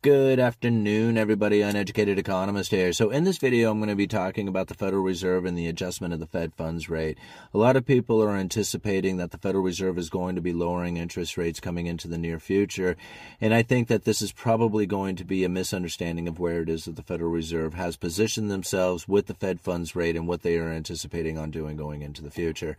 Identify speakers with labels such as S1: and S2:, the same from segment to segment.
S1: Good afternoon, everybody. Uneducated economist here. So, in this video, I'm going to be talking about the Federal Reserve and the adjustment of the Fed funds rate. A lot of people are anticipating that the Federal Reserve is going to be lowering interest rates coming into the near future. And I think that this is probably going to be a misunderstanding of where it is that the Federal Reserve has positioned themselves with the Fed funds rate and what they are anticipating on doing going into the future.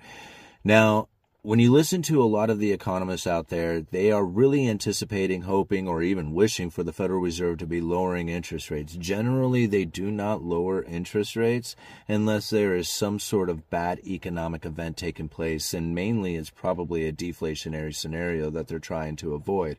S1: Now, when you listen to a lot of the economists out there, they are really anticipating, hoping, or even wishing for the Federal Reserve to be lowering interest rates. Generally, they do not lower interest rates unless there is some sort of bad economic event taking place, and mainly it's probably a deflationary scenario that they're trying to avoid.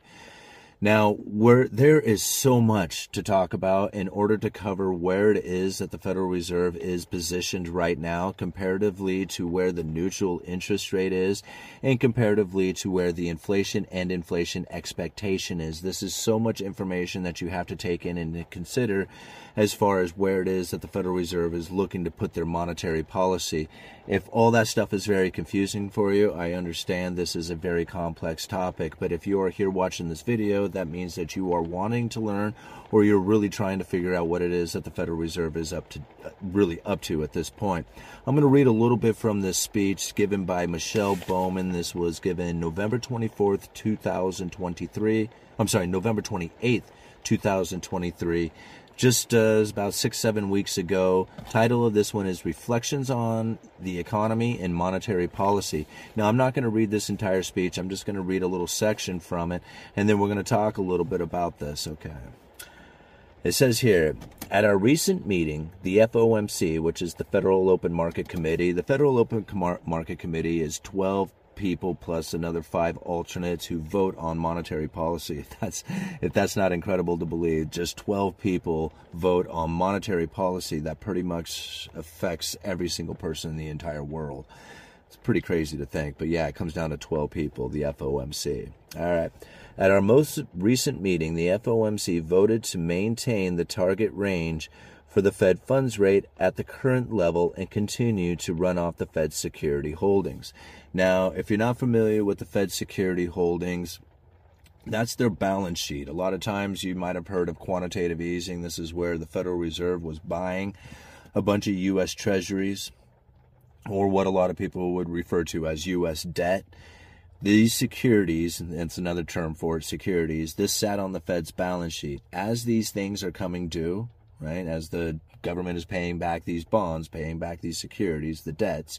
S1: Now, where there is so much to talk about in order to cover where it is that the Federal Reserve is positioned right now comparatively to where the neutral interest rate is and comparatively to where the inflation and inflation expectation is. This is so much information that you have to take in and consider as far as where it is that the Federal Reserve is looking to put their monetary policy. If all that stuff is very confusing for you, I understand this is a very complex topic, but if you are here watching this video, that means that you are wanting to learn or you're really trying to figure out what it is that the Federal Reserve is up to uh, really up to at this point. I'm going to read a little bit from this speech given by Michelle Bowman. This was given November 24th, 2023. I'm sorry, November 28th, 2023 just uh, about six, seven weeks ago. Title of this one is Reflections on the Economy and Monetary Policy. Now, I'm not going to read this entire speech. I'm just going to read a little section from it, and then we're going to talk a little bit about this, okay? It says here, at our recent meeting, the FOMC, which is the Federal Open Market Committee, the Federal Open Market Committee is 12 people plus another five alternates who vote on monetary policy. If that's if that's not incredible to believe, just 12 people vote on monetary policy that pretty much affects every single person in the entire world. It's pretty crazy to think, but yeah, it comes down to 12 people, the FOMC. All right. At our most recent meeting, the FOMC voted to maintain the target range for the Fed funds rate at the current level and continue to run off the Fed security holdings. Now, if you're not familiar with the Fed security holdings, that's their balance sheet. A lot of times you might have heard of quantitative easing. This is where the Federal Reserve was buying a bunch of U.S. treasuries, or what a lot of people would refer to as U.S. debt. These securities, and it's another term for it, securities, this sat on the Fed's balance sheet. As these things are coming due, right? As the government is paying back these bonds, paying back these securities, the debts,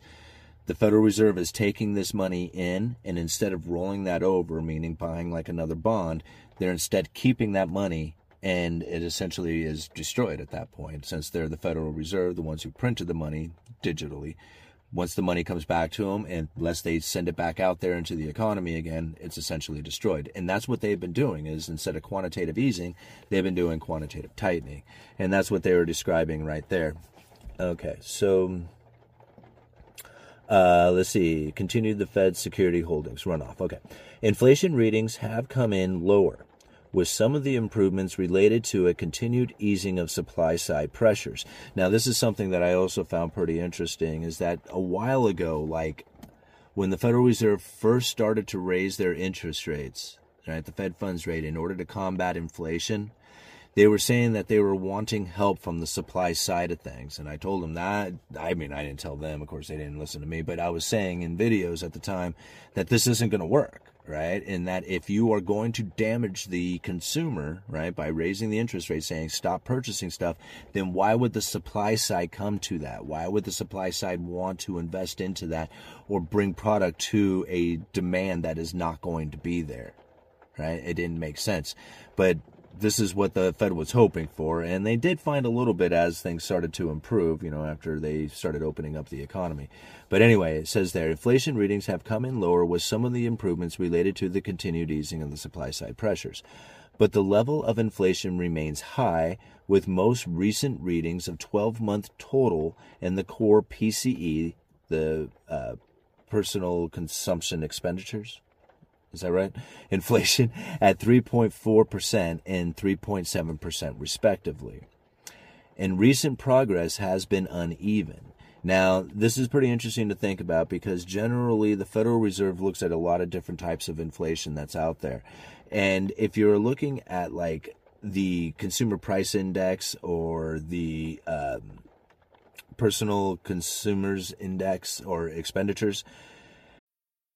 S1: the Federal Reserve is taking this money in, and instead of rolling that over, meaning buying like another bond, they're instead keeping that money, and it essentially is destroyed at that point, since they're the Federal Reserve, the ones who printed the money digitally once the money comes back to them, and unless they send it back out there into the economy again, it's essentially destroyed. And that's what they've been doing is instead of quantitative easing, they've been doing quantitative tightening. And that's what they were describing right there. Okay, so uh, let's see. Continued the Fed security holdings runoff. Okay. Inflation readings have come in lower with some of the improvements related to a continued easing of supply side pressures. Now, this is something that I also found pretty interesting is that a while ago, like when the Federal Reserve first started to raise their interest rates, right, the Fed funds rate, in order to combat inflation, they were saying that they were wanting help from the supply side of things. And I told them that, I mean, I didn't tell them, of course, they didn't listen to me, but I was saying in videos at the time that this isn't going to work right? And that if you are going to damage the consumer, right, by raising the interest rate, saying stop purchasing stuff, then why would the supply side come to that? Why would the supply side want to invest into that or bring product to a demand that is not going to be there? Right? It didn't make sense. But this is what the Fed was hoping for, and they did find a little bit as things started to improve, you know, after they started opening up the economy. But anyway, it says there inflation readings have come in lower with some of the improvements related to the continued easing of the supply side pressures. But the level of inflation remains high, with most recent readings of 12 month total and the core PCE, the uh, personal consumption expenditures is that right? Inflation at 3.4% and 3.7% respectively. And recent progress has been uneven. Now, this is pretty interesting to think about because generally the Federal Reserve looks at a lot of different types of inflation that's out there. And if you're looking at like the consumer price index or the um, personal consumers index or expenditures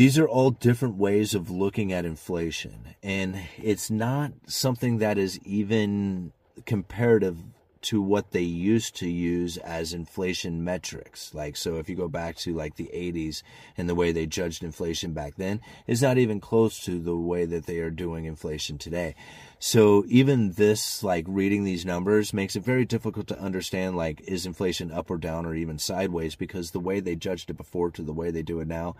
S1: These are all different ways of looking at inflation, and it's not something that is even comparative to what they used to use as inflation metrics. Like, so if you go back to like the 80s and the way they judged inflation back then, it's not even close to the way that they are doing inflation today. So even this, like reading these numbers makes it very difficult to understand, like, is inflation up or down or even sideways because the way they judged it before to the way they do it now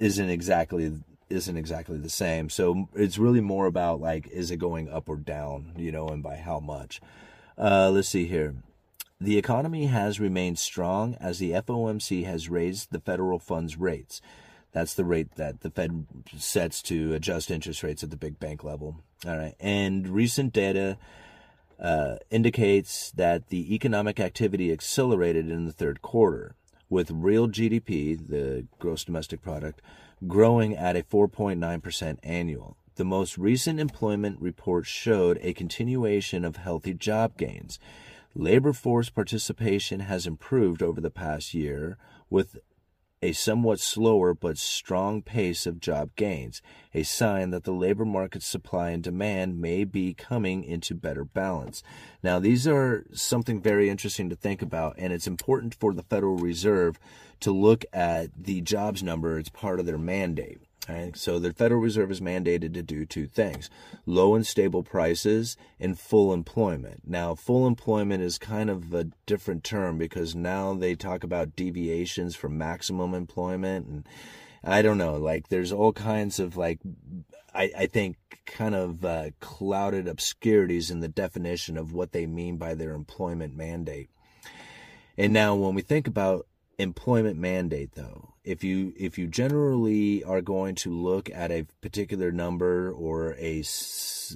S1: isn't exactly isn't exactly the same. So it's really more about like is it going up or down, you know, and by how much. Uh, let's see here. The economy has remained strong as the FOMC has raised the federal funds rates. That's the rate that the Fed sets to adjust interest rates at the big bank level. All right. And recent data uh, indicates that the economic activity accelerated in the third quarter with real GDP, the gross domestic product, growing at a 4.9% annual. The most recent employment report showed a continuation of healthy job gains. Labor force participation has improved over the past year, with a somewhat slower but strong pace of job gains, a sign that the labor market supply and demand may be coming into better balance. Now, these are something very interesting to think about, and it's important for the Federal Reserve to look at the jobs number as part of their mandate. Right? So the Federal Reserve is mandated to do two things low and stable prices and full employment. Now, full employment is kind of a different term because now they talk about deviations from maximum employment. And I don't know, like there's all kinds of like, I, I think, kind of uh, clouded obscurities in the definition of what they mean by their employment mandate. And now when we think about employment mandate though. If you if you generally are going to look at a particular number or a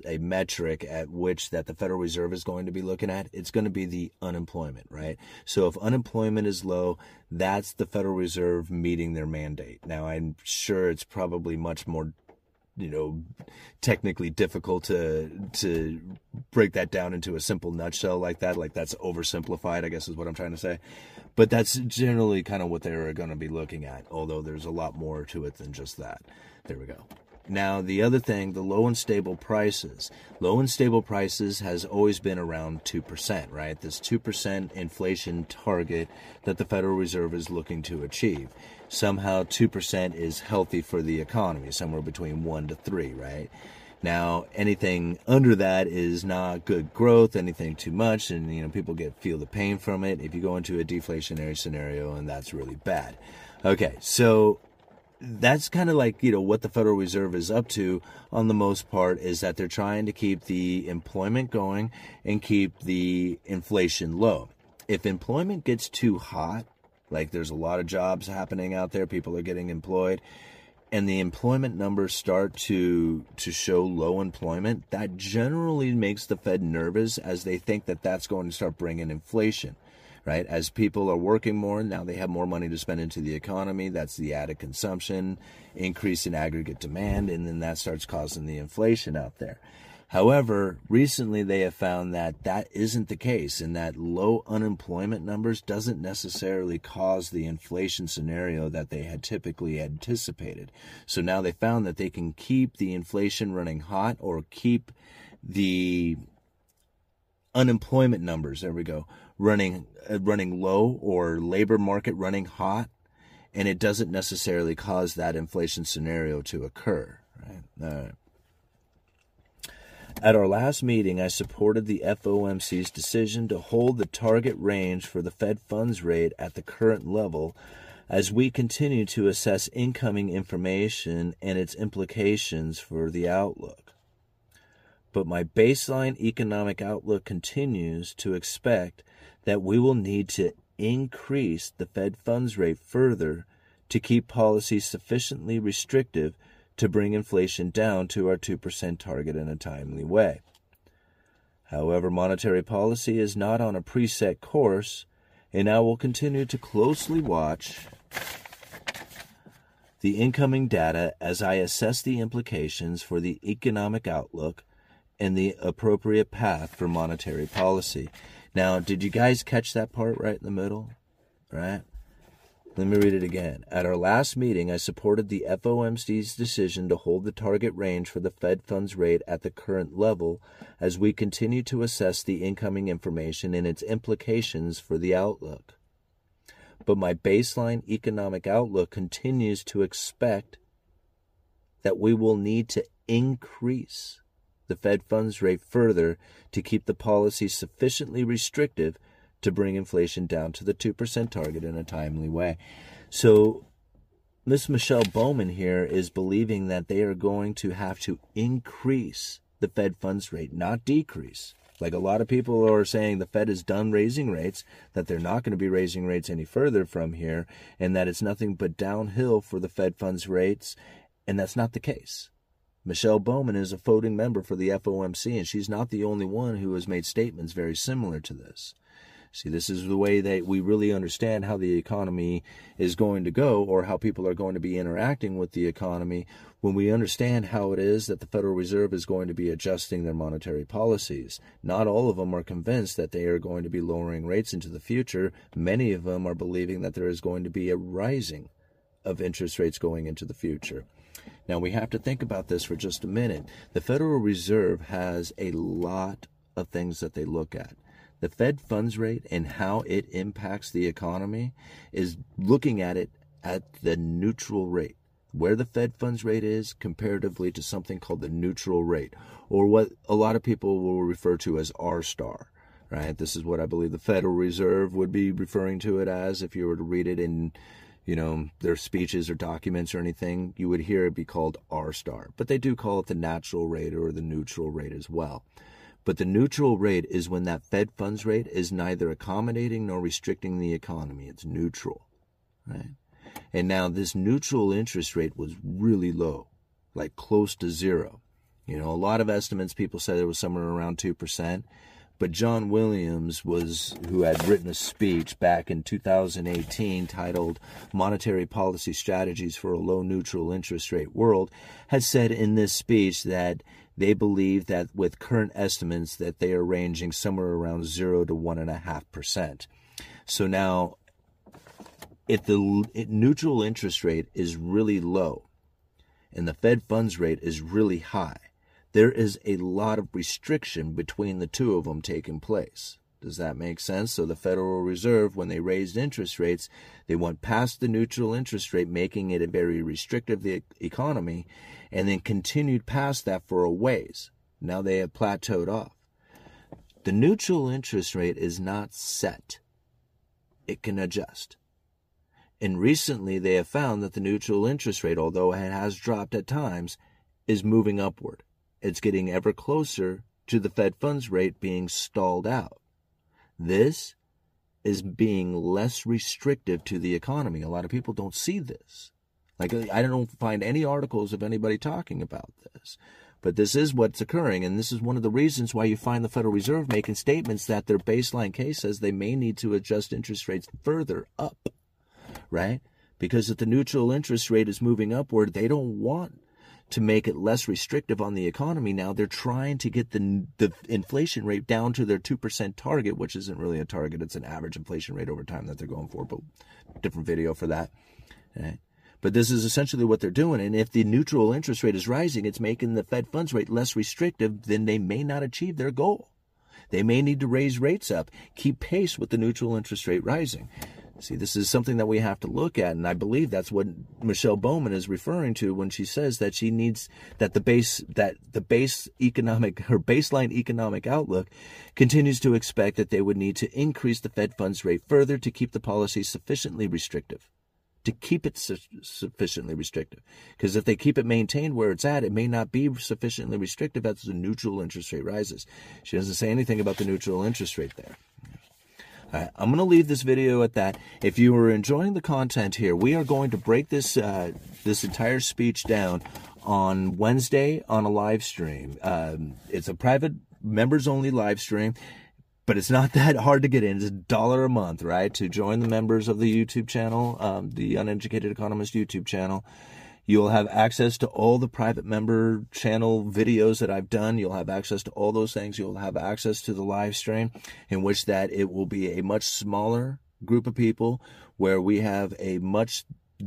S1: a metric at which that the Federal Reserve is going to be looking at it's going to be the unemployment right? So if unemployment is low that's the Federal Reserve meeting their mandate. Now i'm sure it's probably much more you know technically difficult to to break that down into a simple nutshell like that like that's oversimplified i guess is what i'm trying to say. But that's generally kind of what they're going to be looking at although there's a lot more to it than just that. There we go now the other thing the low and stable prices low and stable prices has always been around 2% right this 2% inflation target that the federal reserve is looking to achieve somehow 2% is healthy for the economy, somewhere between 1 to 3, right? Now, anything under that is not good growth, anything too much, and you know, people get feel the pain from it if you go into a deflationary scenario and that's really bad. Okay, so that's kind of like, you know, what the Federal Reserve is up to on the most part is that they're trying to keep the employment going and keep the inflation low. If employment gets too hot, like there's a lot of jobs happening out there, people are getting employed, and the employment numbers start to to show low employment. That generally makes the Fed nervous as they think that that's going to start bringing inflation. Right, as people are working more, now they have more money to spend into the economy. That's the added consumption, increase in aggregate demand, and then that starts causing the inflation out there. However, recently they have found that that isn't the case and that low unemployment numbers doesn't necessarily cause the inflation scenario that they had typically anticipated. So now they found that they can keep the inflation running hot or keep the unemployment numbers, there we go, running uh, running low or labor market running hot and it doesn't necessarily cause that inflation scenario to occur, right? All right. At our last meeting, I supported the FOMC's decision to hold the target range for the Fed funds rate at the current level as we continue to assess incoming information and its implications for the outlook. But my baseline economic outlook continues to expect that we will need to increase the Fed funds rate further to keep policy sufficiently restrictive to bring inflation down to our 2% target in a timely way. However, monetary policy is not on a preset course, and I will continue to closely watch the incoming data as I assess the implications for the economic outlook and the appropriate path for monetary policy. Now, did you guys catch that part right in the middle? Right? Let me read it again. At our last meeting, I supported the FOMC's decision to hold the target range for the Fed funds rate at the current level as we continue to assess the incoming information and its implications for the outlook. But my baseline economic outlook continues to expect that we will need to increase the Fed funds rate further to keep the policy sufficiently restrictive to bring inflation down to the 2% target in a timely way. So, Miss Michelle Bowman here is believing that they are going to have to increase the Fed funds rate, not decrease. Like a lot of people are saying the Fed is done raising rates, that they're not going to be raising rates any further from here, and that it's nothing but downhill for the Fed funds rates, and that's not the case. Michelle Bowman is a voting member for the FOMC, and she's not the only one who has made statements very similar to this. See, this is the way that we really understand how the economy is going to go or how people are going to be interacting with the economy when we understand how it is that the Federal Reserve is going to be adjusting their monetary policies. Not all of them are convinced that they are going to be lowering rates into the future. Many of them are believing that there is going to be a rising of interest rates going into the future. Now, we have to think about this for just a minute. The Federal Reserve has a lot of things that they look at. The Fed funds rate and how it impacts the economy is looking at it at the neutral rate, where the Fed funds rate is comparatively to something called the neutral rate, or what a lot of people will refer to as R star. Right? This is what I believe the Federal Reserve would be referring to it as if you were to read it in you know, their speeches or documents or anything, you would hear it be called R star. But they do call it the natural rate or the neutral rate as well. But the neutral rate is when that Fed funds rate is neither accommodating nor restricting the economy. It's neutral, right? And now this neutral interest rate was really low, like close to zero. You know, a lot of estimates people said it was somewhere around 2%. But John Williams was who had written a speech back in 2018 titled Monetary Policy Strategies for a Low Neutral Interest Rate World had said in this speech that they believe that with current estimates that they are ranging somewhere around 0 to 1.5%. So now if the neutral interest rate is really low and the Fed funds rate is really high, there is a lot of restriction between the two of them taking place. Does that make sense? So the Federal Reserve, when they raised interest rates, they went past the neutral interest rate, making it a very restrictive economy, and then continued past that for a ways. Now they have plateaued off. The neutral interest rate is not set. It can adjust. And recently they have found that the neutral interest rate, although it has dropped at times, is moving upward. It's getting ever closer to the Fed funds rate being stalled out. This is being less restrictive to the economy. A lot of people don't see this. Like, I don't find any articles of anybody talking about this. But this is what's occurring, and this is one of the reasons why you find the Federal Reserve making statements that their baseline case says they may need to adjust interest rates further up, right? Because if the neutral interest rate is moving upward, they don't want to make it less restrictive on the economy now they're trying to get the the inflation rate down to their 2% target which isn't really a target it's an average inflation rate over time that they're going for but different video for that but this is essentially what they're doing and if the neutral interest rate is rising it's making the fed funds rate less restrictive then they may not achieve their goal. They may need to raise rates up keep pace with the neutral interest rate rising See, this is something that we have to look at, and I believe that's what Michelle Bowman is referring to when she says that she needs that the base that the base economic her baseline economic outlook continues to expect that they would need to increase the Fed funds rate further to keep the policy sufficiently restrictive to keep it su- sufficiently restrictive. Because if they keep it maintained where it's at, it may not be sufficiently restrictive as the neutral interest rate rises. She doesn't say anything about the neutral interest rate there. Right, I'm going to leave this video at that. If you are enjoying the content here, we are going to break this uh, this entire speech down on Wednesday on a live stream. Um, it's a private members only live stream but it's not that hard to get in. It's a dollar a month, right? To join the members of the YouTube channel, um, the Uneducated Economist YouTube channel. You'll have access to all the private member channel videos that I've done. You'll have access to all those things. You'll have access to the live stream in which that it will be a much smaller group of people where we have a much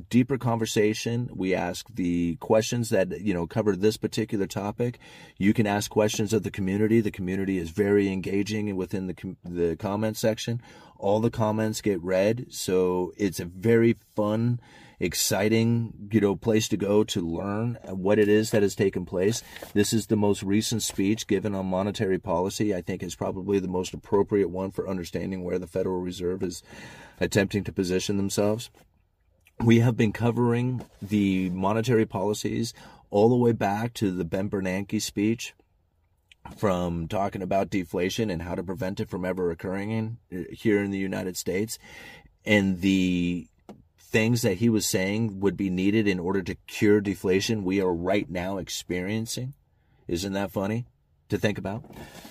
S1: deeper conversation. We ask the questions that, you know, cover this particular topic. You can ask questions of the community. The community is very engaging within the, the comment section. All the comments get read. So it's a very fun, exciting, you know, place to go to learn what it is that has taken place. This is the most recent speech given on monetary policy. I think is probably the most appropriate one for understanding where the Federal Reserve is attempting to position themselves. We have been covering the monetary policies all the way back to the Ben Bernanke speech from talking about deflation and how to prevent it from ever occurring in, here in the United States and the things that he was saying would be needed in order to cure deflation we are right now experiencing. Isn't that funny? to think about.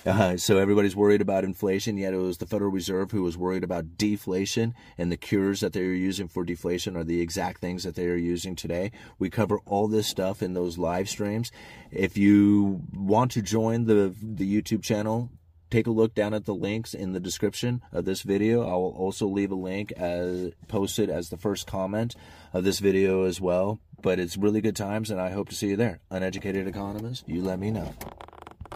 S1: Uh, so everybody's worried about inflation, yet it was the Federal Reserve who was worried about deflation, and the cures that they are using for deflation are the exact things that they are using today. We cover all this stuff in those live streams. If you want to join the the YouTube channel, take a look down at the links in the description of this video. I will also leave a link as posted as the first comment of this video as well. But it's really good times, and I hope to see you there. Uneducated economist, you let me know.